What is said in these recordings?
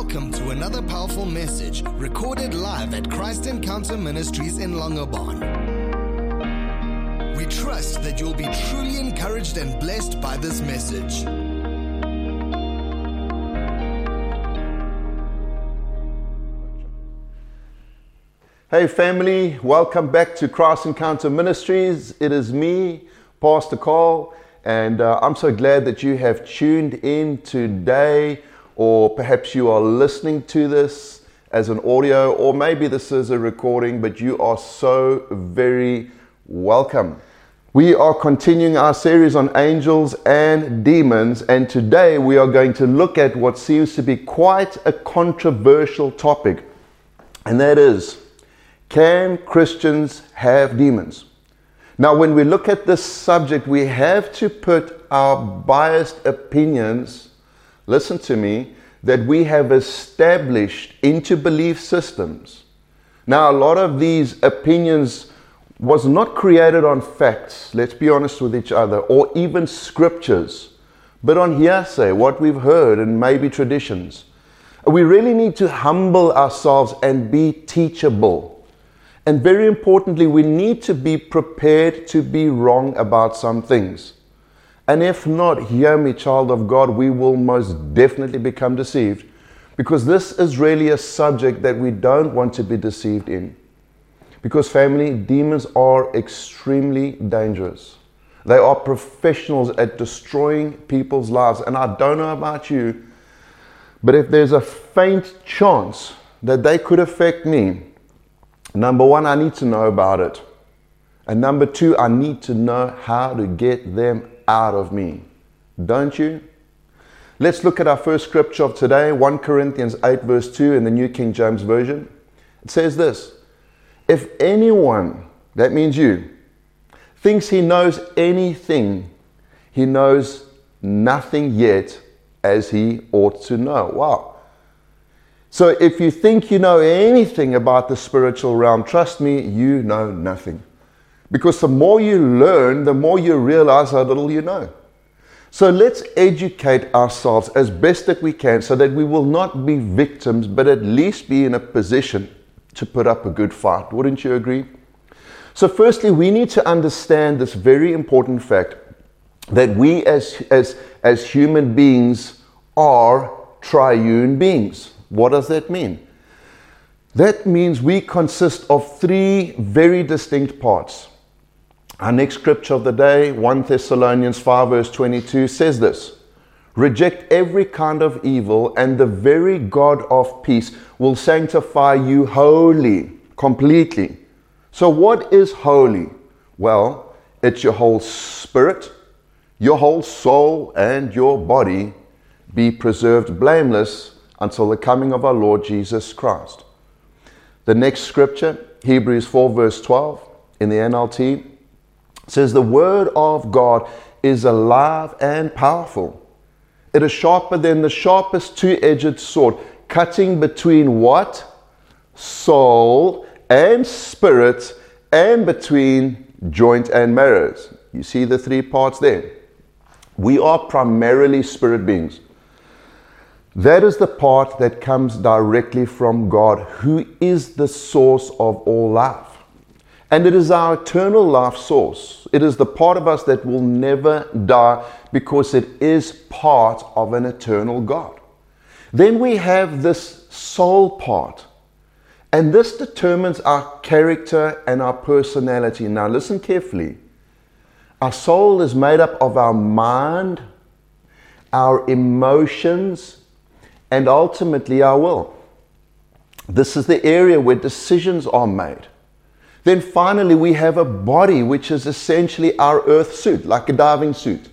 Welcome to another powerful message recorded live at Christ Encounter Ministries in Longabon. We trust that you'll be truly encouraged and blessed by this message. Hey, family, welcome back to Christ Encounter Ministries. It is me, Pastor Carl, and uh, I'm so glad that you have tuned in today, or perhaps you are listening to this as an audio, or maybe this is a recording, but you are so very welcome. We are continuing our series on angels and demons, and today we are going to look at what seems to be quite a controversial topic, and that is can Christians have demons? Now, when we look at this subject, we have to put our biased opinions, listen to me, that we have established into belief systems. Now, a lot of these opinions was not created on facts, let's be honest with each other, or even scriptures, but on hearsay, what we've heard, and maybe traditions. We really need to humble ourselves and be teachable. And very importantly, we need to be prepared to be wrong about some things. And if not, hear me, child of God, we will most definitely become deceived because this is really a subject that we don't want to be deceived in. Because, family, demons are extremely dangerous. They are professionals at destroying people's lives. And I don't know about you, but if there's a faint chance that they could affect me, Number one, I need to know about it. And number two, I need to know how to get them out of me. Don't you? Let's look at our first scripture of today 1 Corinthians 8, verse 2 in the New King James Version. It says this If anyone, that means you, thinks he knows anything, he knows nothing yet as he ought to know. Wow. So if you think you know anything about the spiritual realm, trust me, you know nothing. Because the more you learn, the more you realize how little you know. So let's educate ourselves as best that we can so that we will not be victims, but at least be in a position to put up a good fight. Wouldn't you agree? So, firstly, we need to understand this very important fact that we as, as, as human beings are triune beings. What does that mean? That means we consist of three very distinct parts. Our next scripture of the day, 1 Thessalonians 5, verse 22, says this Reject every kind of evil, and the very God of peace will sanctify you wholly, completely. So, what is holy? Well, it's your whole spirit, your whole soul, and your body be preserved blameless until the coming of our Lord Jesus Christ. The next scripture, Hebrews 4, verse 12, in the NLT, says, The word of God is alive and powerful. It is sharper than the sharpest two edged sword, cutting between what? Soul and spirit, and between joint and marrows. You see the three parts there. We are primarily spirit beings. That is the part that comes directly from God, who is the source of all life. And it is our eternal life source. It is the part of us that will never die because it is part of an eternal God. Then we have this soul part. And this determines our character and our personality. Now, listen carefully. Our soul is made up of our mind, our emotions, and ultimately our will. This is the area where decisions are made. Then finally, we have a body, which is essentially our earth suit, like a diving suit.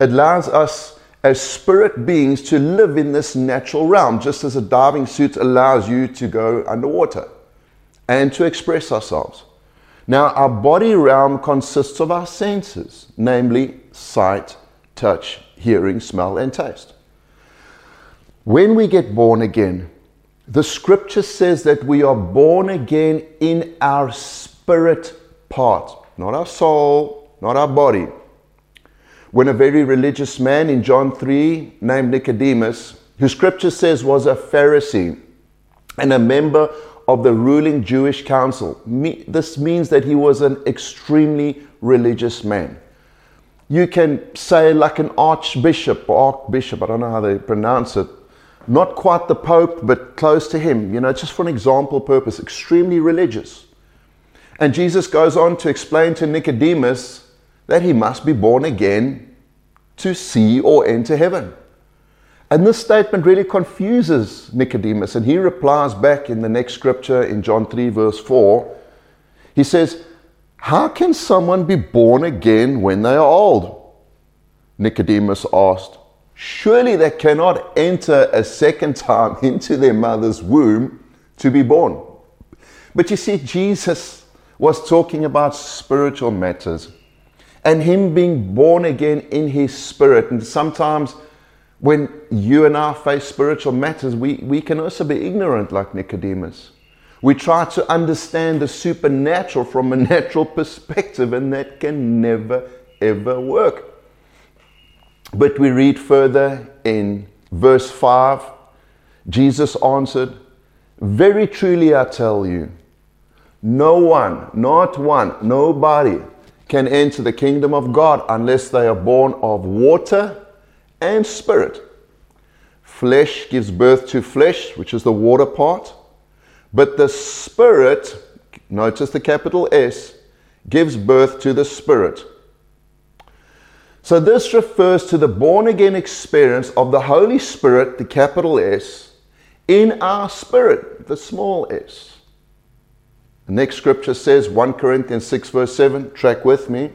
It allows us as spirit beings to live in this natural realm, just as a diving suit allows you to go underwater and to express ourselves. Now, our body realm consists of our senses, namely sight, touch, hearing, smell, and taste. When we get born again, the scripture says that we are born again in our spirit part, not our soul, not our body. When a very religious man in John 3 named Nicodemus who scripture says was a Pharisee and a member of the ruling Jewish council. This means that he was an extremely religious man. You can say, like an archbishop or archbishop, I don't know how they pronounce it, not quite the Pope, but close to him, you know, just for an example purpose, extremely religious. And Jesus goes on to explain to Nicodemus that he must be born again to see or enter heaven. And this statement really confuses Nicodemus, and he replies back in the next scripture in John 3, verse 4. He says, How can someone be born again when they are old? Nicodemus asked, Surely they cannot enter a second time into their mother's womb to be born. But you see, Jesus was talking about spiritual matters and him being born again in his spirit. And sometimes when you and I face spiritual matters, we, we can also be ignorant like Nicodemus. We try to understand the supernatural from a natural perspective, and that can never, ever work. But we read further in verse 5 Jesus answered, Very truly I tell you, no one, not one, nobody can enter the kingdom of God unless they are born of water and spirit. Flesh gives birth to flesh, which is the water part, but the spirit, notice the capital S, gives birth to the spirit. So this refers to the born again experience of the Holy Spirit, the capital S, in our spirit, the small s. The next scripture says, 1 Corinthians 6, verse 7, track with me.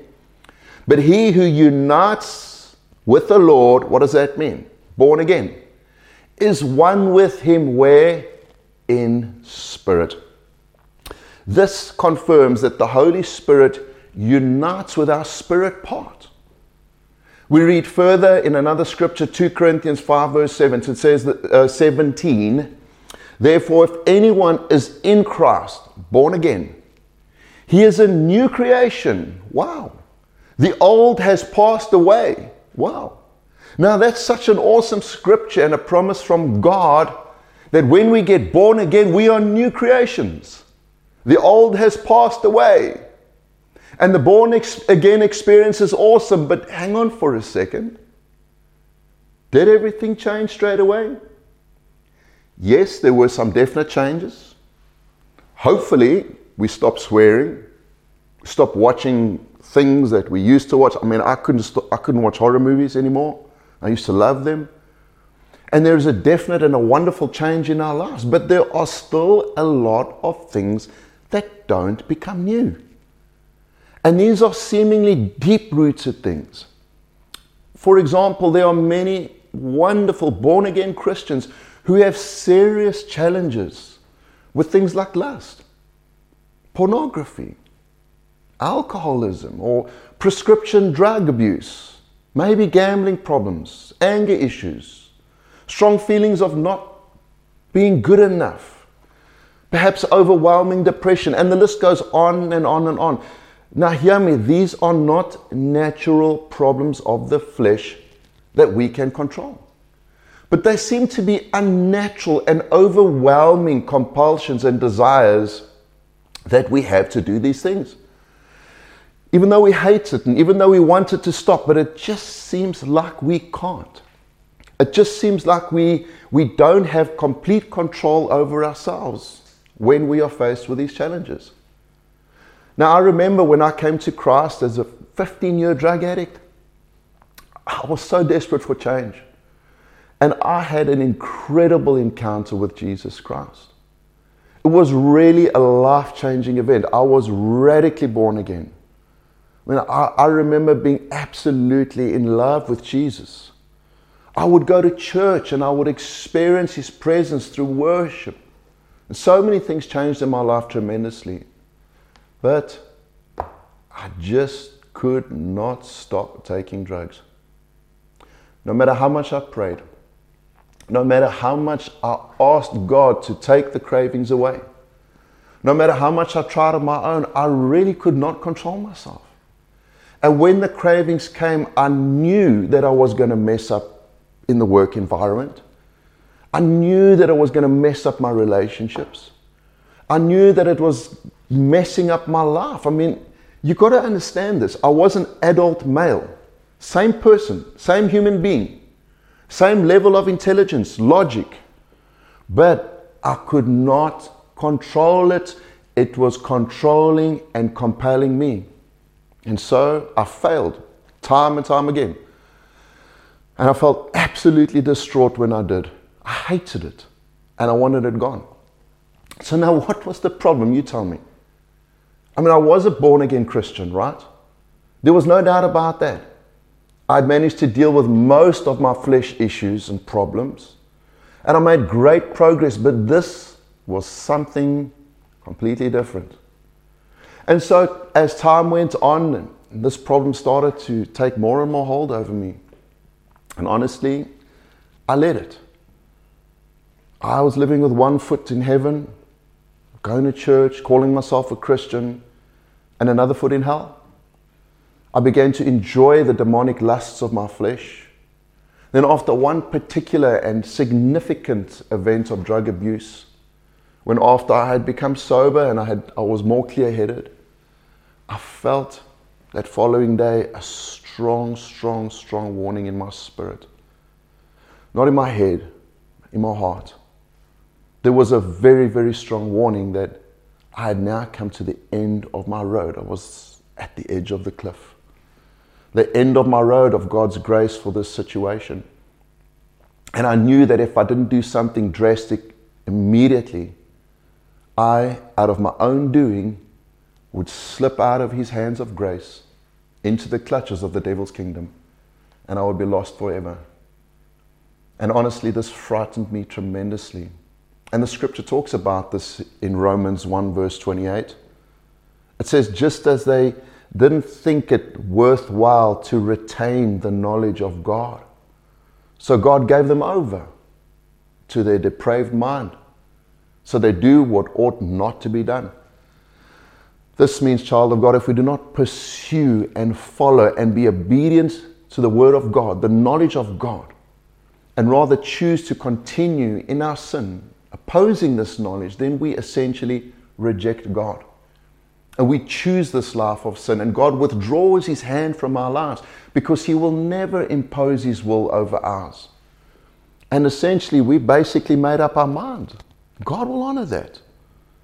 But he who unites with the Lord, what does that mean? Born again. Is one with him where? In spirit. This confirms that the Holy Spirit unites with our spirit part. We read further in another scripture, 2 Corinthians 5, verse 7. It says that, uh, 17, Therefore, if anyone is in Christ, born again, he is a new creation. Wow. The old has passed away. Wow. Now, that's such an awesome scripture and a promise from God that when we get born again, we are new creations. The old has passed away. And the born again experience is awesome, but hang on for a second. Did everything change straight away? Yes, there were some definite changes. Hopefully, we stopped swearing, stopped watching things that we used to watch. I mean, I couldn't, st- I couldn't watch horror movies anymore. I used to love them. And there's a definite and a wonderful change in our lives, but there are still a lot of things that don't become new. And these are seemingly deep rooted things. For example, there are many wonderful born again Christians who have serious challenges with things like lust, pornography, alcoholism or prescription drug abuse, maybe gambling problems, anger issues, strong feelings of not being good enough, perhaps overwhelming depression, and the list goes on and on and on. Now, hear me, these are not natural problems of the flesh that we can control. But they seem to be unnatural and overwhelming compulsions and desires that we have to do these things even though we hate it and even though we want it to stop, but it just seems like we can't. It just seems like we, we don't have complete control over ourselves when we are faced with these challenges. Now, I remember when I came to Christ as a 15 year drug addict, I was so desperate for change. And I had an incredible encounter with Jesus Christ. It was really a life changing event. I was radically born again. I, mean, I, I remember being absolutely in love with Jesus. I would go to church and I would experience His presence through worship. And so many things changed in my life tremendously. But I just could not stop taking drugs. No matter how much I prayed, no matter how much I asked God to take the cravings away, no matter how much I tried on my own, I really could not control myself. And when the cravings came, I knew that I was going to mess up in the work environment. I knew that I was going to mess up my relationships. I knew that it was messing up my life. I mean, you got to understand this. I was an adult male, same person, same human being, same level of intelligence, logic, but I could not control it. It was controlling and compelling me. And so I failed time and time again. And I felt absolutely distraught when I did. I hated it and I wanted it gone. So now, what was the problem? You tell me. I mean, I was a born again Christian, right? There was no doubt about that. I'd managed to deal with most of my flesh issues and problems, and I made great progress, but this was something completely different. And so, as time went on, this problem started to take more and more hold over me. And honestly, I let it. I was living with one foot in heaven, going to church, calling myself a Christian, and another foot in hell. I began to enjoy the demonic lusts of my flesh. Then, after one particular and significant event of drug abuse, when after I had become sober and I, had, I was more clear headed, I felt that following day a strong, strong, strong warning in my spirit. Not in my head, in my heart. There was a very, very strong warning that I had now come to the end of my road. I was at the edge of the cliff. The end of my road of God's grace for this situation. And I knew that if I didn't do something drastic immediately, I, out of my own doing, would slip out of his hands of grace into the clutches of the devil's kingdom, and I would be lost forever. And honestly, this frightened me tremendously. And the scripture talks about this in Romans 1, verse 28. It says, just as they didn't think it worthwhile to retain the knowledge of God, so God gave them over to their depraved mind. So they do what ought not to be done. This means, child of God, if we do not pursue and follow and be obedient to the word of God, the knowledge of God, and rather choose to continue in our sin, opposing this knowledge, then we essentially reject God. And we choose this life of sin, and God withdraws his hand from our lives because he will never impose his will over ours. And essentially, we basically made up our mind. God will honor that.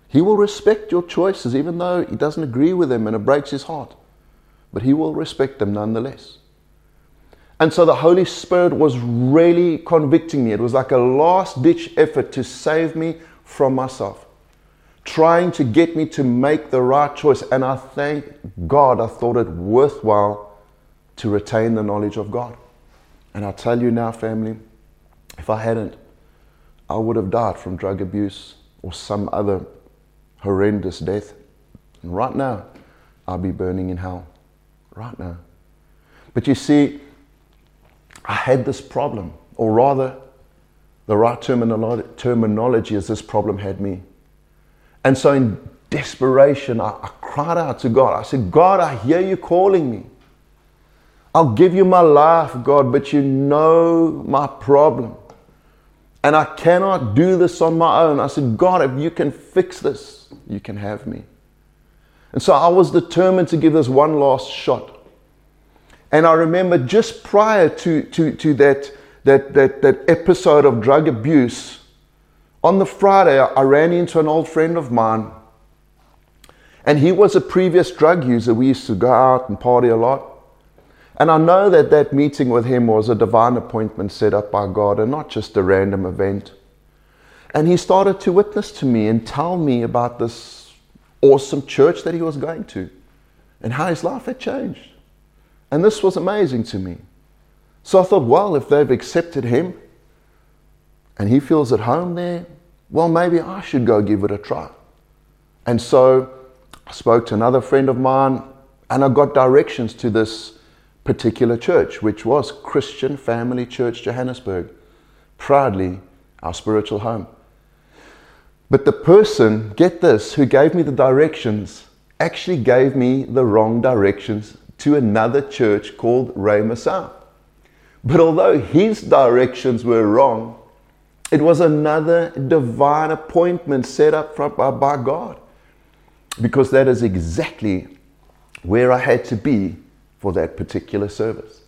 He will respect your choices, even though he doesn't agree with them and it breaks his heart. But he will respect them nonetheless. And so the Holy Spirit was really convicting me. It was like a last ditch effort to save me from myself, trying to get me to make the right choice. And I thank God I thought it worthwhile to retain the knowledge of God. And I tell you now, family, if I hadn't, I would have died from drug abuse or some other horrendous death. And right now, I'll be burning in hell. Right now. But you see, I had this problem, or rather, the right terminology is this problem had me. And so, in desperation, I, I cried out to God. I said, God, I hear you calling me. I'll give you my life, God, but you know my problem. And I cannot do this on my own. I said, God, if you can fix this, you can have me. And so I was determined to give this one last shot. And I remember just prior to, to, to that, that, that, that episode of drug abuse, on the Friday, I ran into an old friend of mine. And he was a previous drug user. We used to go out and party a lot. And I know that that meeting with him was a divine appointment set up by God and not just a random event. And he started to witness to me and tell me about this awesome church that he was going to and how his life had changed. And this was amazing to me. So I thought, well, if they've accepted him and he feels at home there, well, maybe I should go give it a try. And so I spoke to another friend of mine and I got directions to this particular church, which was Christian Family Church Johannesburg, proudly our spiritual home. But the person, get this, who gave me the directions actually gave me the wrong directions to another church called Ray Masao. But although his directions were wrong, It was another divine appointment set up uh, by God because that is exactly where I had to be for that particular service.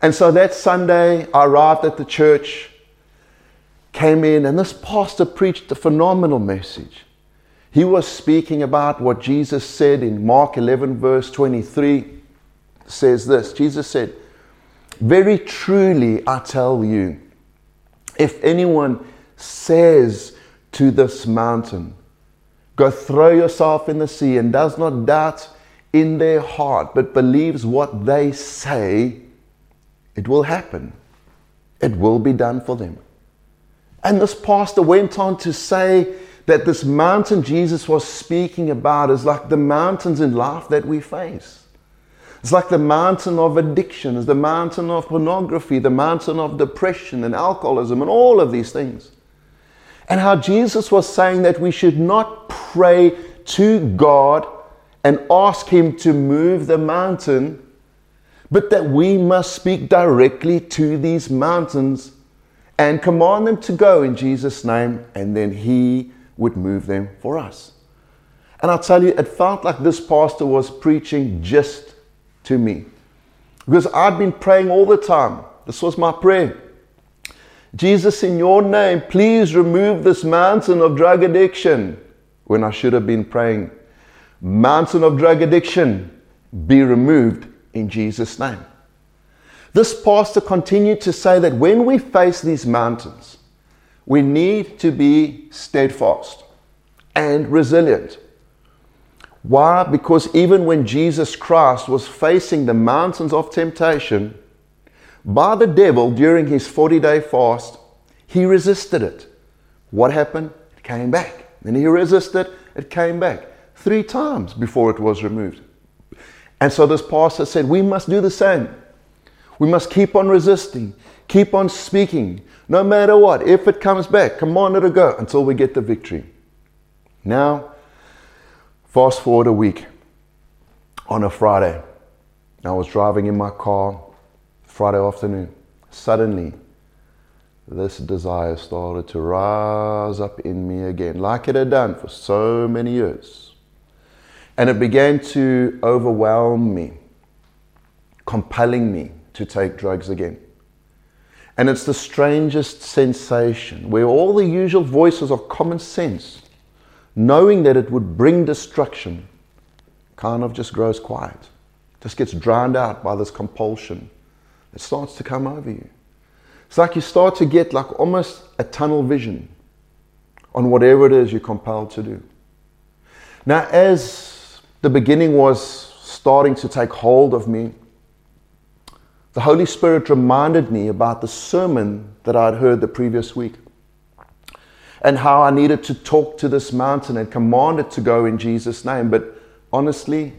And so that Sunday, I arrived at the church, came in, and this pastor preached a phenomenal message. He was speaking about what Jesus said in Mark 11, verse 23. Says this Jesus said, Very truly I tell you, if anyone says to this mountain, Go throw yourself in the sea, and does not doubt in their heart, but believes what they say, it will happen. It will be done for them. And this pastor went on to say that this mountain Jesus was speaking about is like the mountains in life that we face. It's like the mountain of addiction, it's the mountain of pornography, the mountain of depression and alcoholism and all of these things. And how Jesus was saying that we should not pray to God and ask Him to move the mountain, but that we must speak directly to these mountains and command them to go in Jesus' name, and then He would move them for us. And I'll tell you, it felt like this pastor was preaching just to me. Because I'd been praying all the time. This was my prayer. Jesus, in your name, please remove this mountain of drug addiction. When I should have been praying, mountain of drug addiction, be removed in Jesus' name. This pastor continued to say that when we face these mountains, we need to be steadfast and resilient. Why? Because even when Jesus Christ was facing the mountains of temptation by the devil during his 40 day fast, he resisted it. What happened? It came back. Then he resisted, it came back three times before it was removed. And so this pastor said, We must do the same. We must keep on resisting, keep on speaking, no matter what. If it comes back, come command it to go until we get the victory. Now, fast forward a week on a Friday. I was driving in my car Friday afternoon. Suddenly, this desire started to rise up in me again, like it had done for so many years. And it began to overwhelm me, compelling me to take drugs again. And it's the strangest sensation where all the usual voices of common sense, knowing that it would bring destruction, kind of just grows quiet, just gets drowned out by this compulsion that starts to come over you. It's like you start to get like almost a tunnel vision on whatever it is you're compelled to do. Now, as the beginning was starting to take hold of me, the Holy Spirit reminded me about the sermon that I had heard the previous week and how I needed to talk to this mountain and command it to go in Jesus' name. But honestly,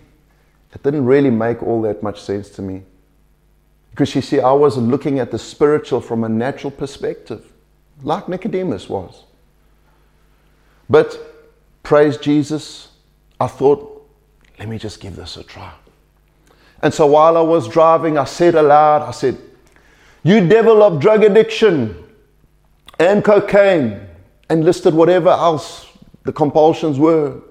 it didn't really make all that much sense to me. Because you see, I was looking at the spiritual from a natural perspective, like Nicodemus was. But praise Jesus, I thought, let me just give this a try. And so while I was driving, I said aloud, I said, You devil of drug addiction and cocaine, and listed whatever else the compulsions were.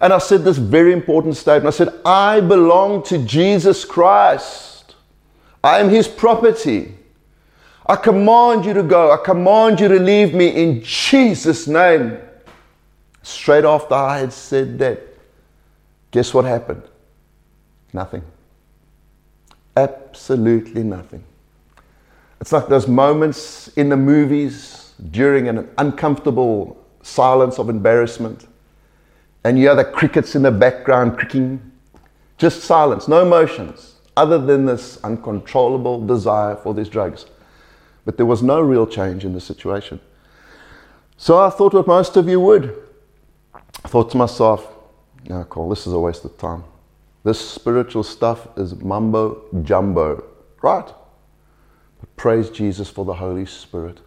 And I said this very important statement I said, I belong to Jesus Christ, I am his property. I command you to go. I command you to leave me in Jesus' name. Straight after I had said that, guess what happened? Nothing. Absolutely nothing. It's like those moments in the movies during an uncomfortable silence of embarrassment, and you hear the crickets in the background cricking. Just silence, no emotions, other than this uncontrollable desire for these drugs. But there was no real change in the situation. So I thought what most of you would. I thought to myself, no, Cole, this is a waste of time. This spiritual stuff is mumbo jumbo, right? But praise Jesus for the Holy Spirit.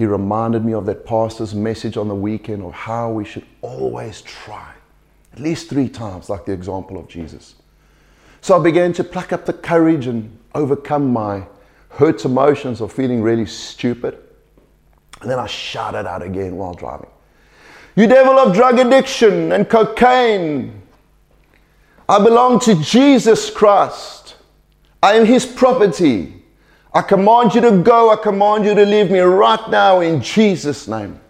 He reminded me of that pastor's message on the weekend of how we should always try, at least three times, like the example of Jesus. So I began to pluck up the courage and overcome my hurt emotions of feeling really stupid. And then I shouted out again while driving. You devil of drug addiction and cocaine. I belong to Jesus Christ. I am his property. I command you to go. I command you to leave me right now in Jesus' name.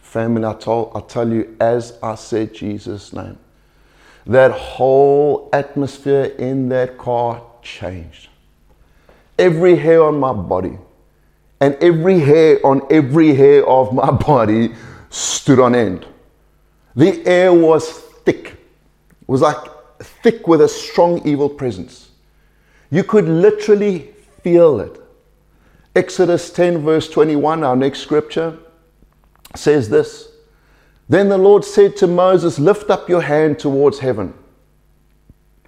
Family, I, told, I tell you, as I said Jesus' name, that whole atmosphere in that car changed. Every hair on my body and every hair on every hair of my body stood on end. The air was thick, it was like thick with a strong evil presence. You could literally feel it. Exodus 10, verse 21, our next scripture, says this Then the Lord said to Moses, Lift up your hand towards heaven,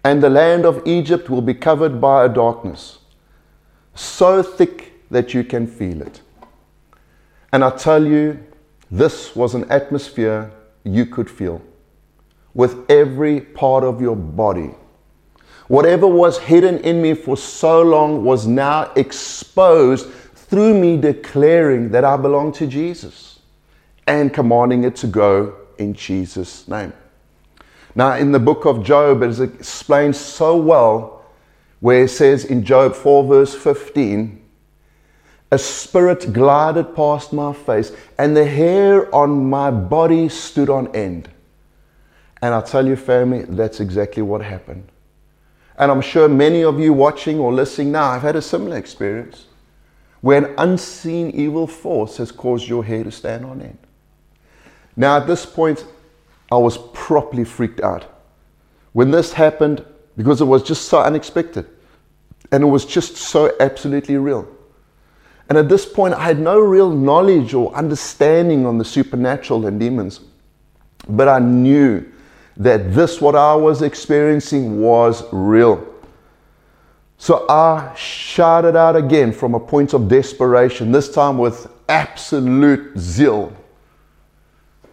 and the land of Egypt will be covered by a darkness, so thick that you can feel it. And I tell you, this was an atmosphere you could feel with every part of your body. Whatever was hidden in me for so long was now exposed through me declaring that I belong to Jesus and commanding it to go in Jesus' name. Now, in the book of Job, it is explained so well where it says in Job 4, verse 15, a spirit glided past my face, and the hair on my body stood on end. And I tell you, family, that's exactly what happened. And I'm sure many of you watching or listening now have had a similar experience where an unseen evil force has caused your hair to stand on end. Now, at this point, I was properly freaked out. When this happened, because it was just so unexpected and it was just so absolutely real. And at this point, I had no real knowledge or understanding on the supernatural and demons. But I knew that this, what I was experiencing, was real. So I shouted out again from a point of desperation, this time with absolute zeal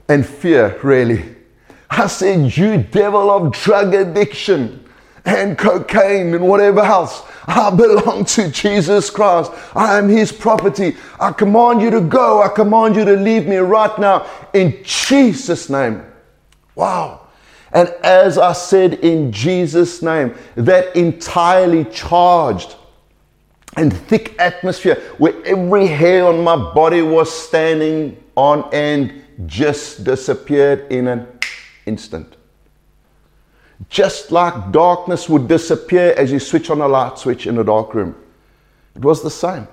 and fear, really. I said, You devil of drug addiction and cocaine and whatever else. I belong to Jesus Christ. I am His property. I command you to go. I command you to leave me right now in Jesus' name. Wow. And as I said in Jesus' name, that entirely charged and thick atmosphere where every hair on my body was standing on end just disappeared in an instant just like darkness would disappear as you switch on a light switch in a dark room. It was the same.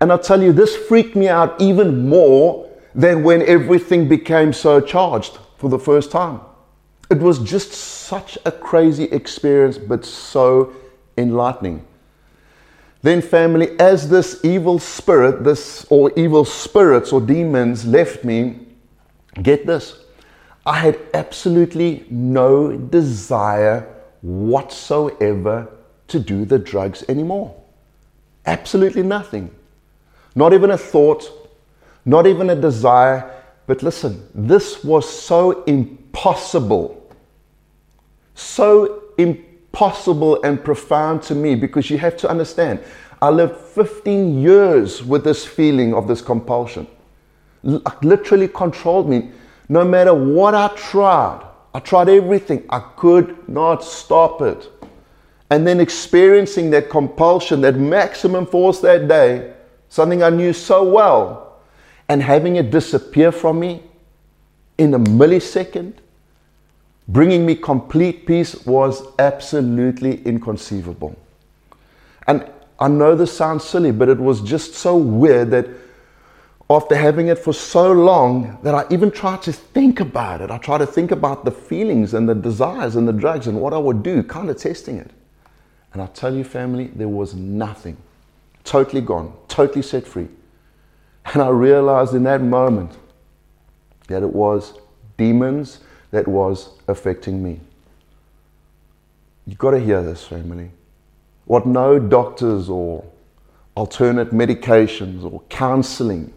And I tell you, this freaked me out even more than when everything became so charged for the first time. It was just such a crazy experience, but so enlightening. Then, family, as this evil spirit, this or evil spirits or demons left me, get this I had absolutely no desire whatsoever to do the drugs anymore. Absolutely nothing. Not even a thought, not even a desire. But listen, this was so impossible. So impossible and profound to me because you have to understand, I lived 15 years with this feeling of this compulsion. Uh, literally controlled me. No matter what I tried, I tried everything, I could not stop it. And then experiencing that compulsion, that maximum force that day, something I knew so well, and having it disappear from me in a millisecond, bringing me complete peace was absolutely inconceivable. And I know this sounds silly, but it was just so weird that after having it for so long that I even tried to think about it. I tried to think about the feelings and the desires and the drugs and what I would do, kind of testing it. And I tell you, family, there was nothing. Totally gone, totally set free. And I realized in that moment that it was demons that was affecting me. You've got to hear this, family. What no doctors or alternate medications or counseling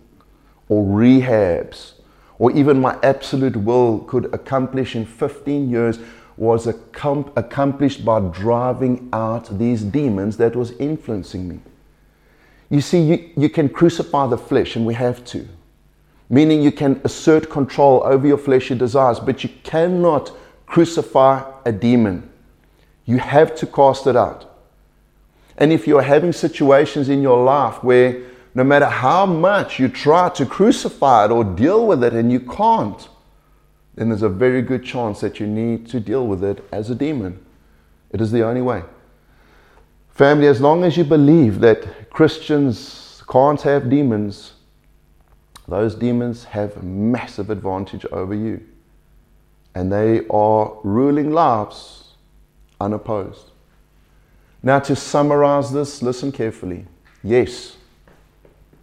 or rehabs or even my absolute will could accomplish in 15 years was accomplished by driving out these demons that was influencing me. You see, you, you can crucify the flesh, and we have to. Meaning you can assert control over your fleshly desires, but you cannot crucify a demon. You have to cast it out. And if you're having situations in your life where no matter how much you try to crucify it or deal with it and you can't, then there's a very good chance that you need to deal with it as a demon. It is the only way. Family, as long as you believe that Christians can't have demons, those demons have massive advantage over you. And they are ruling lives unopposed. Now, to summarize this, listen carefully. Yes,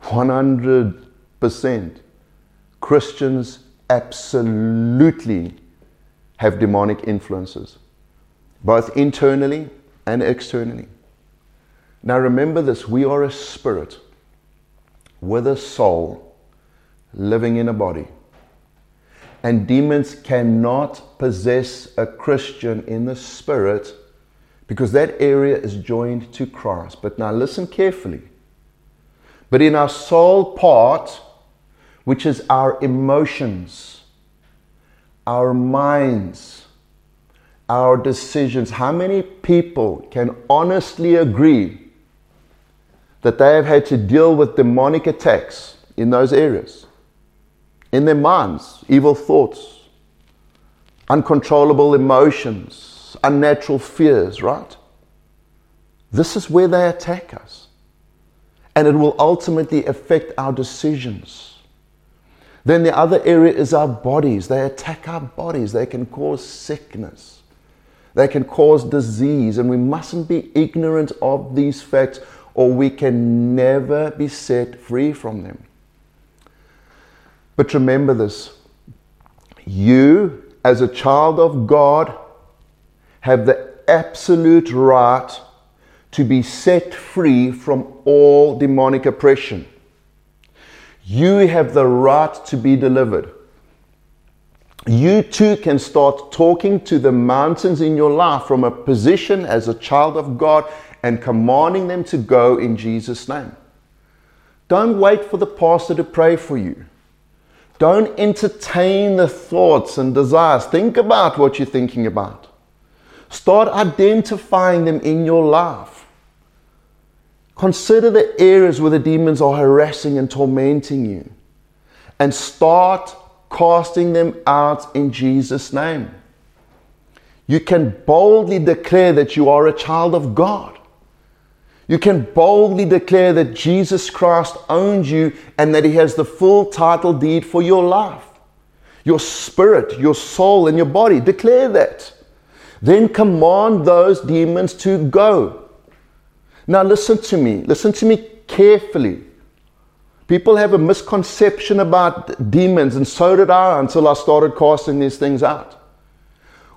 100% Christians absolutely have demonic influences, both internally and externally. Now, remember this we are a spirit with a soul living in a body. And demons cannot possess a Christian in the spirit because that area is joined to Christ. But now listen carefully. But in our soul part, which is our emotions, our minds, our decisions, how many people can honestly agree that they have had to deal with demonic attacks in those areas? In their minds, evil thoughts, uncontrollable emotions, unnatural fears, right? This is where they attack us. And it will ultimately affect our decisions. Then the other area is our bodies. They attack our bodies. They can cause sickness. They can cause disease. And we mustn't be ignorant of these facts or we can never be set free from them. But remember this you, as a child of God, have the absolute right to be set free from all demonic oppression. You have the right to be delivered. You too can start talking to the mountains in your life from a position as a child of God and commanding them to go in Jesus' name. Don't wait for the pastor to pray for you. Don't entertain the thoughts and desires. Think about what you're thinking about. Start identifying them in your life. Consider the areas where the demons are harassing and tormenting you. And start casting them out in Jesus' name. You can boldly declare that you are a child of God. You can boldly declare that Jesus Christ owns you and that He has the full title deed for your life, your spirit, your soul, and your body. Declare that. Then command those demons to go. Now, listen to me. Listen to me carefully. People have a misconception about demons, and so did I until I started casting these things out.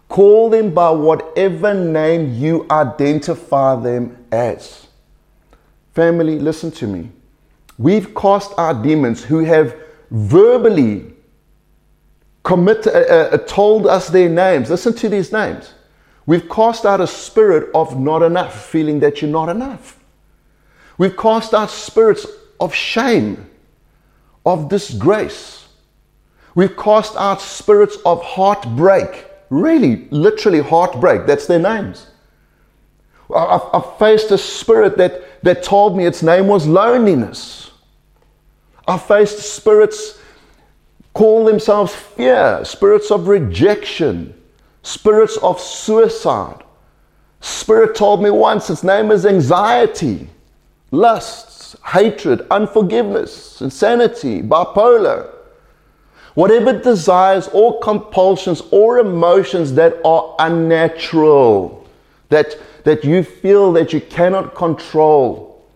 Call them by whatever name you identify them as. Family, listen to me. We've cast out demons who have verbally commit, uh, uh, told us their names. Listen to these names. We've cast out a spirit of not enough, feeling that you're not enough. We've cast out spirits of shame, of disgrace. We've cast out spirits of heartbreak. Really, literally heartbreak. That's their names. I've, I've faced a spirit that, that told me its name was loneliness. I've faced spirits call themselves fear, spirits of rejection, spirits of suicide. Spirit told me once its name is anxiety, lusts, hatred, unforgiveness, insanity, bipolar. Whatever desires or compulsions or emotions that are unnatural, that, that you feel that you cannot control,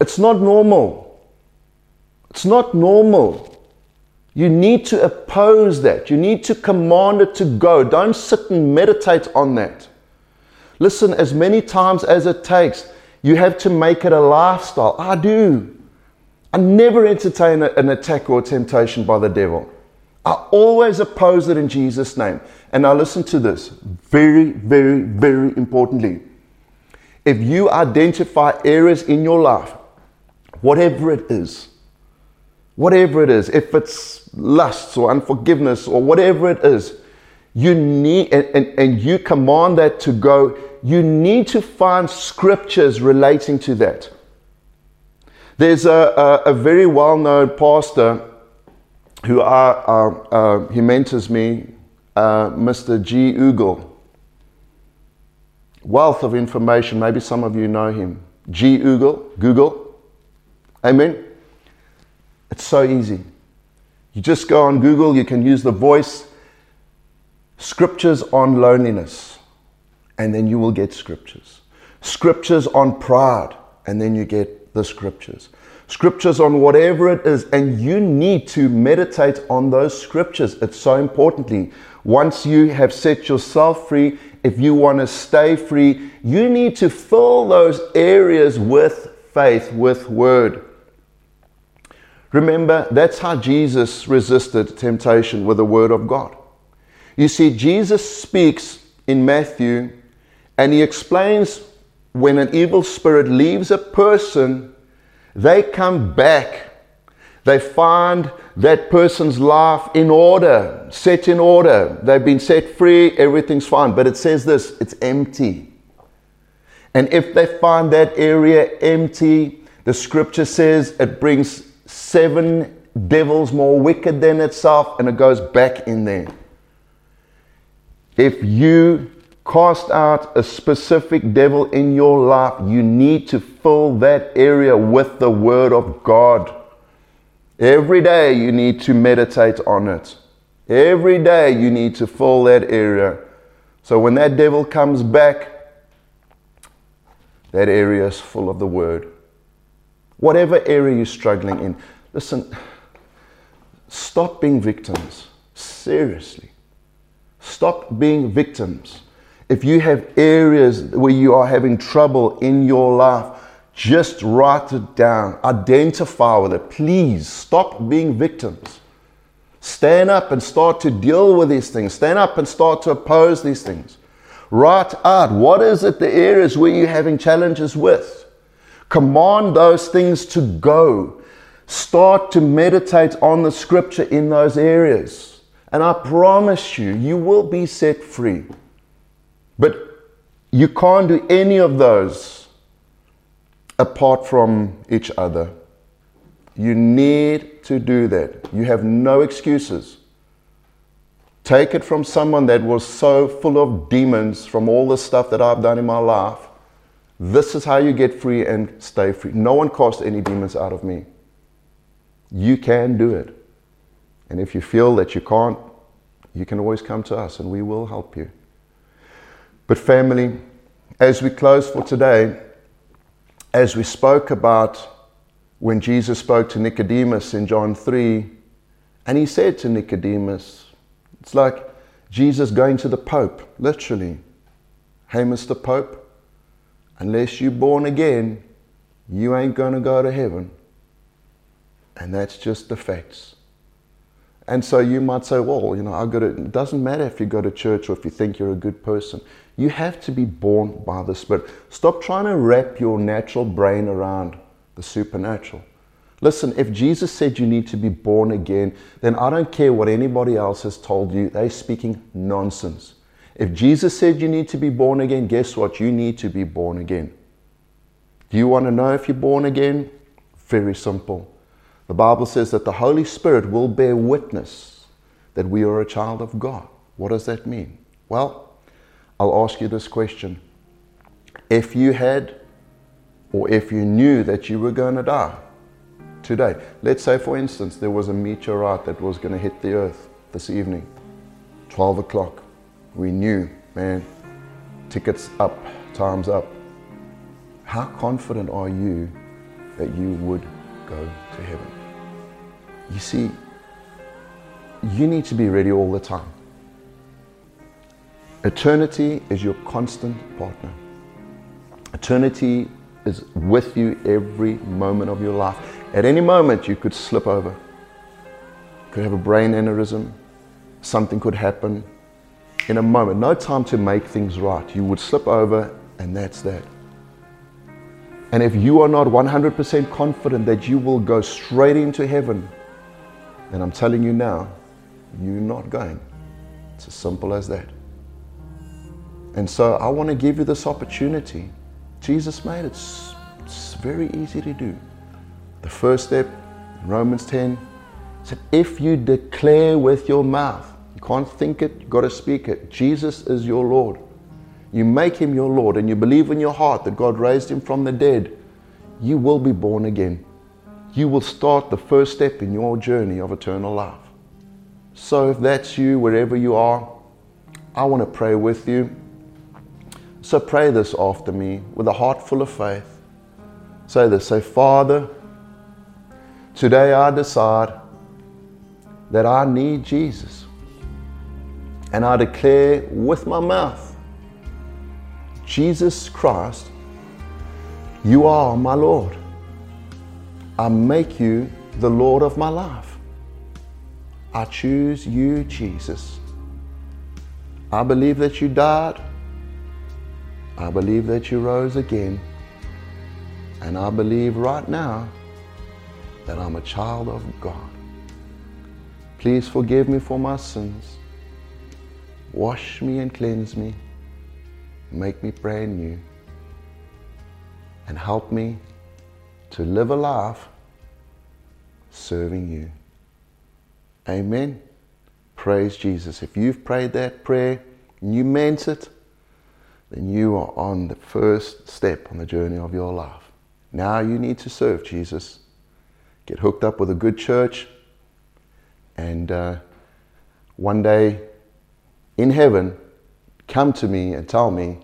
it's not normal. It's not normal. You need to oppose that. You need to command it to go. Don't sit and meditate on that. Listen, as many times as it takes, you have to make it a lifestyle. I do. I never entertain an attack or temptation by the devil. I always oppose it in Jesus' name. And now listen to this very, very, very importantly. If you identify areas in your life whatever it is, whatever it is, if it's lust or unforgiveness or whatever it is, you need, and, and, and you command that to go, you need to find scriptures relating to that. There's a, a, a very well known pastor who are, uh, uh, he mentors me, uh, Mr. G. Ogle. Wealth of information, maybe some of you know him. G. Ogle, Google. Amen. It's so easy. You just go on Google, you can use the voice, scriptures on loneliness, and then you will get scriptures. Scriptures on pride, and then you get the scriptures. Scriptures on whatever it is, and you need to meditate on those scriptures. It's so importantly. Once you have set yourself free, if you want to stay free, you need to fill those areas with faith, with word. Remember, that's how Jesus resisted temptation with the word of God. You see, Jesus speaks in Matthew and he explains when an evil spirit leaves a person, they come back. They find that person's life in order, set in order. They've been set free, everything's fine. But it says this it's empty. And if they find that area empty, the scripture says it brings seven devils more wicked than itself and it goes back in there. If you cast out a specific devil in your life, you need to fill that area with the Word of God. Every day you need to meditate on it. Every day you need to fill that area. So when that devil comes back, that area is full of the Word. Whatever area you're struggling in, listen, stop being victims. Seriously. Stop being victims. If you have areas where you are having trouble in your life, just write it down. Identify with it. Please stop being victims. Stand up and start to deal with these things. Stand up and start to oppose these things. Write out what is it the areas where you're having challenges with. Command those things to go. Start to meditate on the scripture in those areas. And I promise you, you will be set free. But you can't do any of those apart from each other. You need to do that. You have no excuses. Take it from someone that was so full of demons from all the stuff that I've done in my life. This is how you get free and stay free. No one cast any demons out of me. You can do it. And if you feel that you can't, you can always come to us and we will help you. But, family, as we close for today, as we spoke about when Jesus spoke to Nicodemus in John 3, and he said to Nicodemus, it's like Jesus going to the Pope, literally. Hey, Mr. Pope, unless you're born again, you ain't going to go to heaven. And that's just the facts. And so you might say, well, you know, I got to, it doesn't matter if you go to church or if you think you're a good person. You have to be born by the Spirit. Stop trying to wrap your natural brain around the supernatural. Listen, if Jesus said you need to be born again, then I don't care what anybody else has told you. They're speaking nonsense. If Jesus said you need to be born again, guess what? You need to be born again. Do you want to know if you're born again? Very simple. The Bible says that the Holy Spirit will bear witness that we are a child of God. What does that mean? Well, I'll ask you this question. If you had, or if you knew that you were going to die today, let's say, for instance, there was a meteorite that was going to hit the earth this evening, 12 o'clock. We knew, man, tickets up, time's up. How confident are you that you would go to heaven. You see, you need to be ready all the time. Eternity is your constant partner. Eternity is with you every moment of your life. At any moment, you could slip over. You could have a brain aneurysm. Something could happen in a moment. No time to make things right. You would slip over, and that's that. And if you are not 100% confident that you will go straight into heaven, then I'm telling you now, you're not going. It's as simple as that. And so I want to give you this opportunity. Jesus made it it's very easy to do. The first step, Romans 10, said, if you declare with your mouth, you can't think it, you've got to speak it. Jesus is your Lord. You make him your Lord and you believe in your heart that God raised him from the dead, you will be born again. You will start the first step in your journey of eternal life. So if that's you, wherever you are, I want to pray with you. So pray this after me with a heart full of faith. Say this say, Father, today I decide that I need Jesus. And I declare with my mouth, Jesus Christ, you are my Lord. I make you the Lord of my life. I choose you, Jesus. I believe that you died. I believe that you rose again. And I believe right now that I'm a child of God. Please forgive me for my sins. Wash me and cleanse me. Make me brand new. And help me to live a life serving you. Amen. Praise Jesus. If you've prayed that prayer and you meant it, then you are on the first step on the journey of your life. Now you need to serve Jesus. Get hooked up with a good church. And uh, one day in heaven, come to me and tell me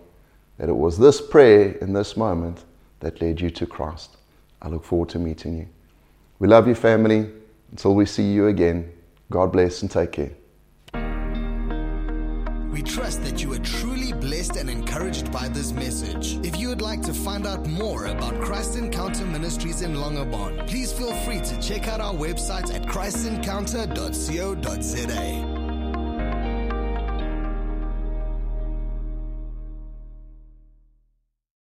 that it was this prayer in this moment that led you to Christ. I look forward to meeting you. We love you, family. Until we see you again, God bless and take care. We trust that you are truly blessed and encouraged by this message. If you would like to find out more about Christ Encounter Ministries in Langebaan, please feel free to check out our website at christencounter.co.za.